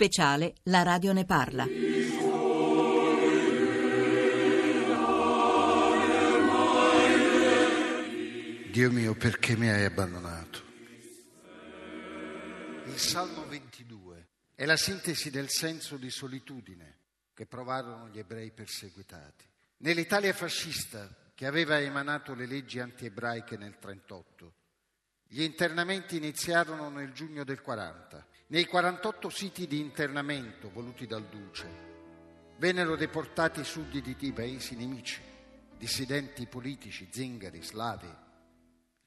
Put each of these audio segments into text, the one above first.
Speciale La radio ne parla. Dio mio, perché mi hai abbandonato? Il Salmo 22 è la sintesi del senso di solitudine che provarono gli ebrei perseguitati. Nell'Italia fascista, che aveva emanato le leggi anti-ebraiche nel 1938, gli internamenti iniziarono nel giugno del 40. Nei 48 siti di internamento voluti dal Duce vennero deportati sudditi di paesi nemici, dissidenti politici, zingari, slavi,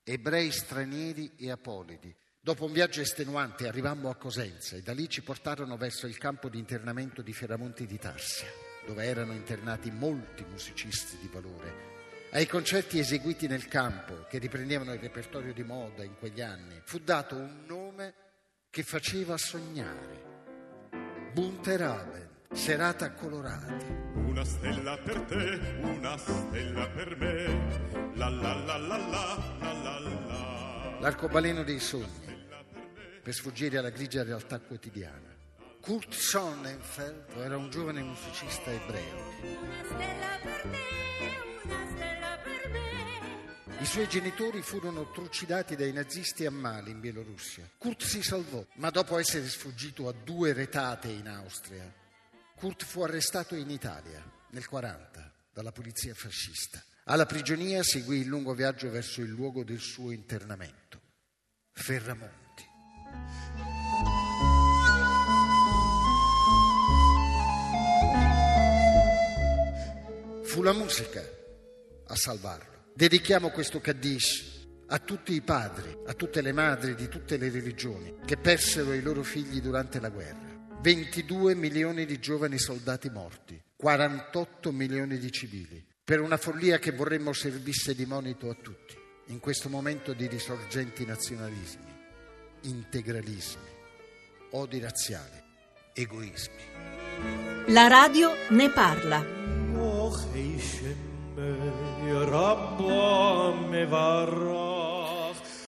ebrei stranieri e apolidi. Dopo un viaggio estenuante arrivammo a Cosenza e da lì ci portarono verso il campo di internamento di Ferramonti di Tarsia, dove erano internati molti musicisti di valore. Ai concerti eseguiti nel campo, che riprendevano il repertorio di moda in quegli anni, fu dato un nome che faceva sognare. Bunterabend, serata colorati. Una stella per te, una stella per me. La la la la la la la la. L'arcobaleno dei sogni, per sfuggire alla grigia realtà quotidiana. Kurt Sonnenfeld era un giovane musicista ebreo. Una stella per te, una stella per me. I suoi genitori furono trucidati dai nazisti a Mali in Bielorussia. Kurt si salvò, ma dopo essere sfuggito a due retate in Austria, Kurt fu arrestato in Italia nel 40 dalla polizia fascista. Alla prigionia seguì il lungo viaggio verso il luogo del suo internamento, Ferramonti. Fu la musica a salvarlo. Dedichiamo questo Kaddish a tutti i padri, a tutte le madri di tutte le religioni che persero i loro figli durante la guerra. 22 milioni di giovani soldati morti, 48 milioni di civili, per una follia che vorremmo servisse di monito a tutti, in questo momento di risorgenti nazionalismi, integralismi, odi razziali, egoismi. La radio ne parla. Rabba, me varra.